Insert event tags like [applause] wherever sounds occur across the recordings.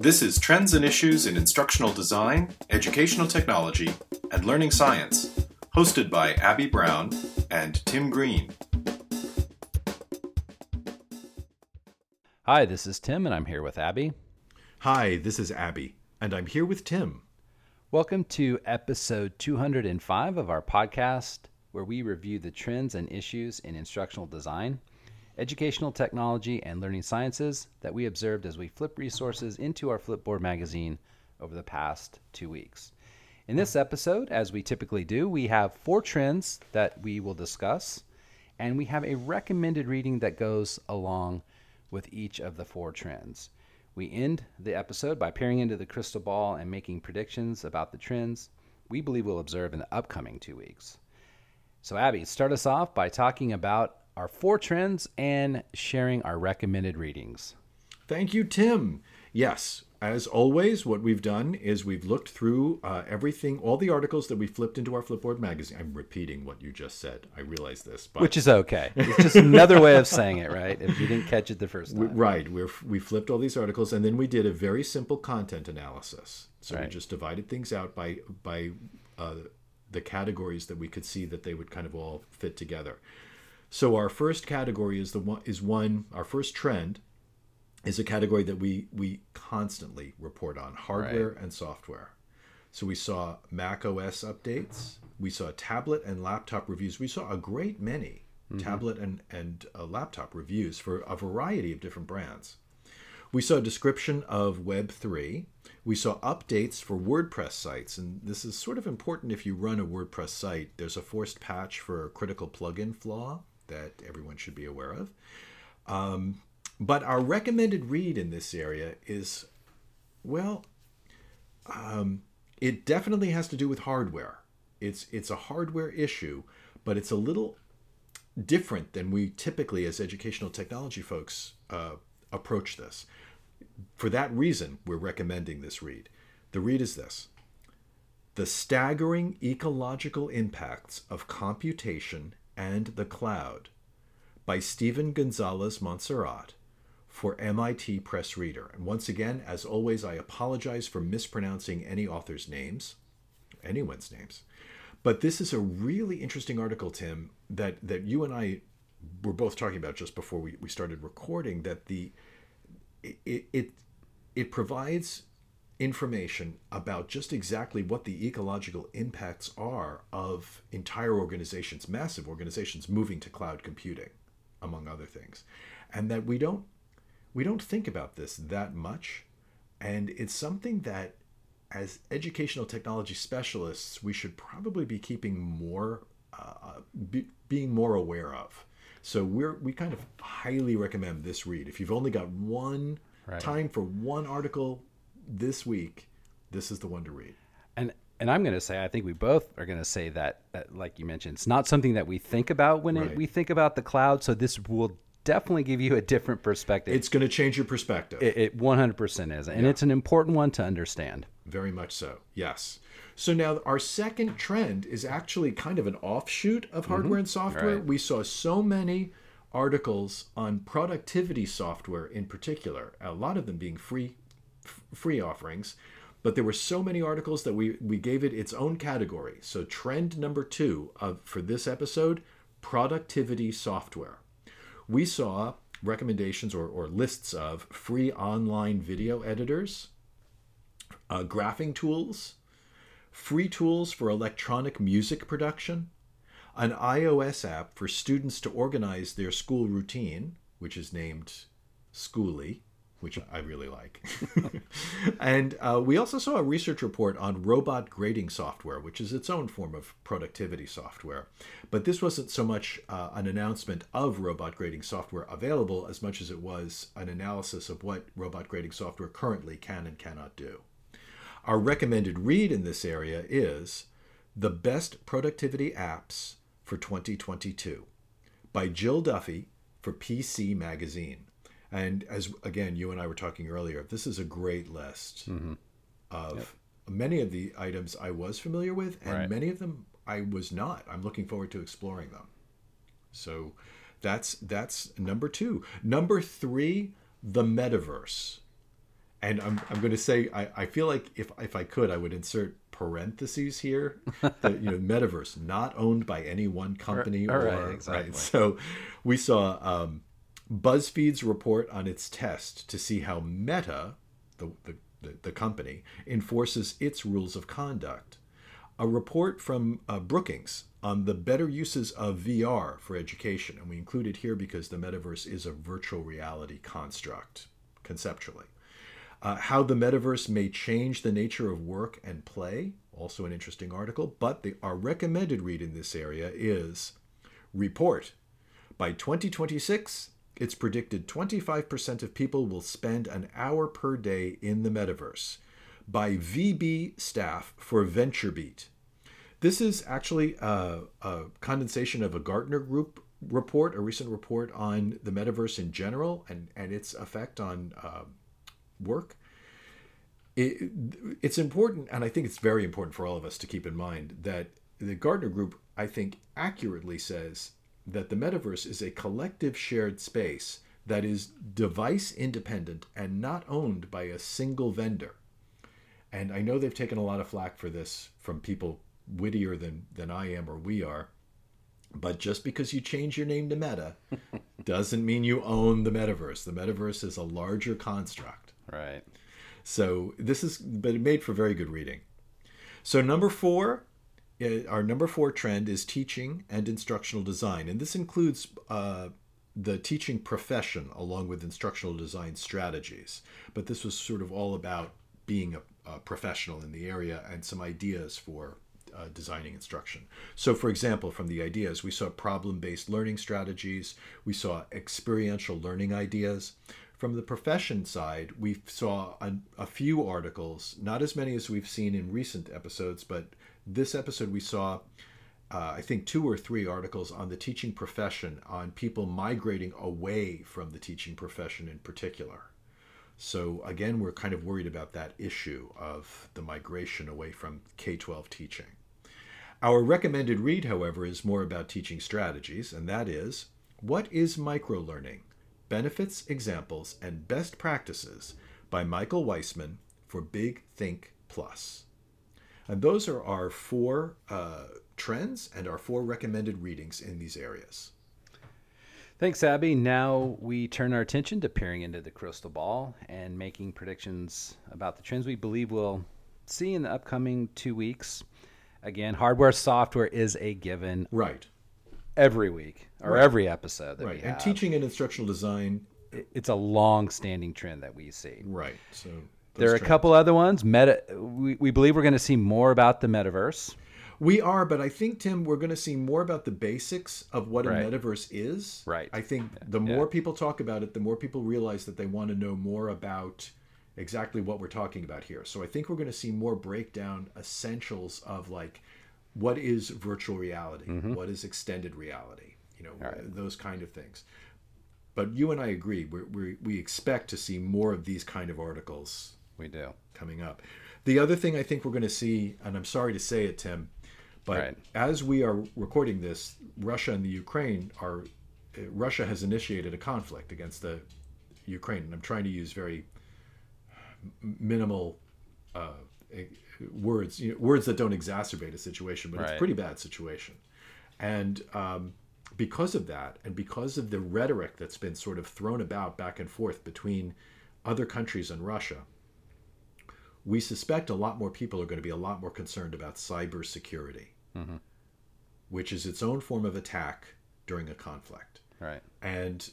This is Trends and Issues in Instructional Design, Educational Technology, and Learning Science, hosted by Abby Brown and Tim Green. Hi, this is Tim, and I'm here with Abby. Hi, this is Abby, and I'm here with Tim. Welcome to episode 205 of our podcast, where we review the trends and issues in instructional design, educational technology, and learning sciences that we observed as we flip resources into our Flipboard magazine over the past two weeks. In this episode, as we typically do, we have four trends that we will discuss, and we have a recommended reading that goes along with each of the four trends. We end the episode by peering into the crystal ball and making predictions about the trends we believe we'll observe in the upcoming two weeks. So, Abby, start us off by talking about our four trends and sharing our recommended readings. Thank you, Tim. Yes, as always, what we've done is we've looked through uh, everything, all the articles that we flipped into our Flipboard magazine. I'm repeating what you just said. I realize this, but which is okay. It's just another way of saying it, right? If you didn't catch it the first time, right? We we flipped all these articles, and then we did a very simple content analysis. So right. we just divided things out by by uh, the categories that we could see that they would kind of all fit together. So our first category is the one is one. Our first trend is a category that we we constantly report on hardware right. and software. So we saw Mac OS updates, we saw tablet and laptop reviews. We saw a great many mm-hmm. tablet and and uh, laptop reviews for a variety of different brands. We saw a description of Web 3. We saw updates for WordPress sites, and this is sort of important if you run a WordPress site. There's a forced patch for a critical plugin flaw that everyone should be aware of. Um, but our recommended read in this area is, well, um, it definitely has to do with hardware. It's it's a hardware issue, but it's a little different than we typically, as educational technology folks, uh, approach this. For that reason, we're recommending this read. The read is this The Staggering Ecological Impacts of Computation and the Cloud by Steven Gonzalez Montserrat for MIT Press Reader. And once again, as always, I apologize for mispronouncing any author's names, anyone's names. But this is a really interesting article, Tim, that, that you and I were both talking about just before we, we started recording, that the it, it it provides information about just exactly what the ecological impacts are of entire organizations, massive organizations moving to cloud computing, among other things. And that we don't we don't think about this that much. And it's something that, as educational technology specialists, we should probably be keeping more, uh, be, being more aware of. So we're we kind of highly recommend this read. If you've only got one right. time for one article this week, this is the one to read. And and I'm going to say I think we both are going to say that, that like you mentioned, it's not something that we think about when right. it, we think about the cloud. So this will definitely give you a different perspective. It's going to change your perspective. It, it 100% is. And yeah. it's an important one to understand. Very much so. Yes. So now our second trend is actually kind of an offshoot of mm-hmm. hardware mm-hmm. and software. Right. We saw so many articles on productivity software in particular, a lot of them being free free offerings, but there were so many articles that we we gave it its own category. So trend number 2 of for this episode, productivity software we saw recommendations or, or lists of free online video editors, uh, graphing tools, free tools for electronic music production, an iOS app for students to organize their school routine, which is named Schooly, which I really like. [laughs] and uh, we also saw a research report on robot grading software, which is its own form of productivity software. But this wasn't so much uh, an announcement of robot grading software available as much as it was an analysis of what robot grading software currently can and cannot do. Our recommended read in this area is The Best Productivity Apps for 2022 by Jill Duffy for PC Magazine. And as again, you and I were talking earlier, this is a great list mm-hmm. of yep. many of the items I was familiar with, and right. many of them I was not. I'm looking forward to exploring them. So that's that's number two. Number three, the metaverse. and I'm, I'm going to say I, I feel like if if I could I would insert parentheses here [laughs] that you know metaverse not owned by any one company or, right, exactly. right so we saw um, BuzzFeed's report on its test to see how Meta the, the the, company enforces its rules of conduct a report from uh, Brookings on the better uses of VR for education and we include it here because the metaverse is a virtual reality construct conceptually uh, how the metaverse may change the nature of work and play, also an interesting article. But the, our recommended read in this area is Report. By 2026, it's predicted 25% of people will spend an hour per day in the metaverse. By VB staff for VentureBeat. This is actually a, a condensation of a Gartner Group report, a recent report on the metaverse in general and, and its effect on uh, work. It, it's important, and I think it's very important for all of us to keep in mind that the Gartner Group, I think, accurately says that the metaverse is a collective shared space that is device independent and not owned by a single vendor. And I know they've taken a lot of flack for this from people wittier than, than I am or we are. But just because you change your name to Meta [laughs] doesn't mean you own the metaverse. The metaverse is a larger construct. Right. So this is, but it made for very good reading. So number four, our number four trend is teaching and instructional design, and this includes uh, the teaching profession along with instructional design strategies. But this was sort of all about being a, a professional in the area and some ideas for uh, designing instruction. So, for example, from the ideas, we saw problem based learning strategies, we saw experiential learning ideas. From the profession side, we saw a, a, few articles, not as many as we've seen in recent episodes, but this episode we saw, uh, I think, two or three articles on the teaching profession, on people migrating away from the teaching profession in particular. So, again, we're kind of worried about that issue of the migration away from K 12 teaching. Our recommended read, however, is more about teaching strategies, and that is What is Microlearning? Benefits, Examples, and Best Practices by Michael Weissman for Big Think Plus. And those are our four uh, trends and our four recommended readings in these areas. Thanks, Abby. Now we turn our attention to peering into the crystal ball and making predictions about the trends we believe we'll see in the upcoming two weeks. Again, hardware, software is a given. Right every week or right. every episode. right. And teaching and instructional design. It's a long-standing trend that we see. Right. So there are trends. a couple other ones. Meta. We, we believe we're going to see more about the metaverse. We are, but I think Tim, we're going to see more about the basics of what right. a metaverse is. Right. I think the more yeah. people talk about it, the more people realize that they want to know more about exactly what we're talking about here. So I think we're going to see more breakdown essentials of like what is virtual reality? Mm-hmm. What is extended reality? You know, right. those kind of things. But you and I agree. we we we expect to see more of these kind of articles. We do coming up. The other thing I think we're going to see, and I'm sorry to say it, Tim, but right. as we are recording this, Russia and the Ukraine are. Russia has initiated a conflict against the Ukraine, and I'm trying to use very minimal uh, words, you know, words that don't exacerbate a situation, but right. it's a pretty bad situation. And um, because of that, and because of the rhetoric that's been sort of thrown about back and forth between other countries and Russia, we suspect a lot more people are going to be a lot more concerned about cybersecurity, mm-hmm. which is its own form of attack during a conflict. Right. And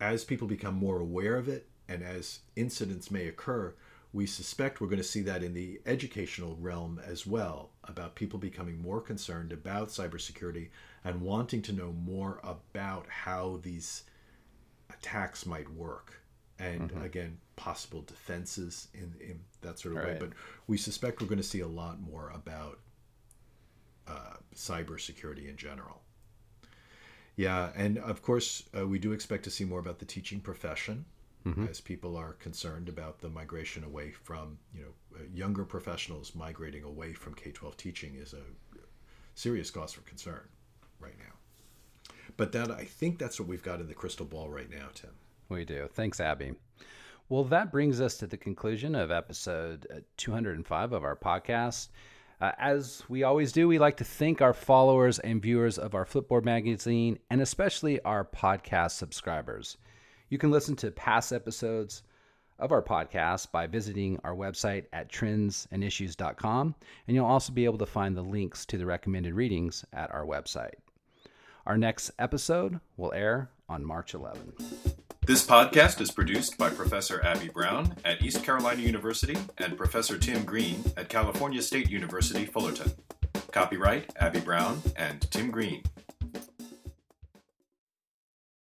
as people become more aware of it, and as incidents may occur, we suspect we're going to see that in the educational realm as well about people becoming more concerned about cybersecurity and wanting to know more about how these attacks might work and mm-hmm. again possible defenses in, in that sort of way. But we suspect we're going to see a lot more about uh, cybersecurity in general. Yeah and of course uh, we do expect to see more about the teaching profession mm-hmm. as people are concerned about the migration away from, you know, uh, younger professionals migrating away from K 12 teaching is a serious cause for concern right now. But that I think that's what we've got in the crystal ball right now, Tim. We do. Thanks, Abby. Well, that brings us to the conclusion of episode uh, 205 of our podcast. Uh, as we always do, we like to thank our followers and viewers of our Flipboard magazine and especially our podcast subscribers. You can listen to past episodes of our podcast by visiting our website at trendsandissues.com, and you'll also be able to find the links to the recommended readings at our website. Our next episode will air on March 11. This podcast is produced by Professor Abby Brown at East Carolina University and Professor Tim Green at California State University, Fullerton. Copyright Abby Brown and Tim Green.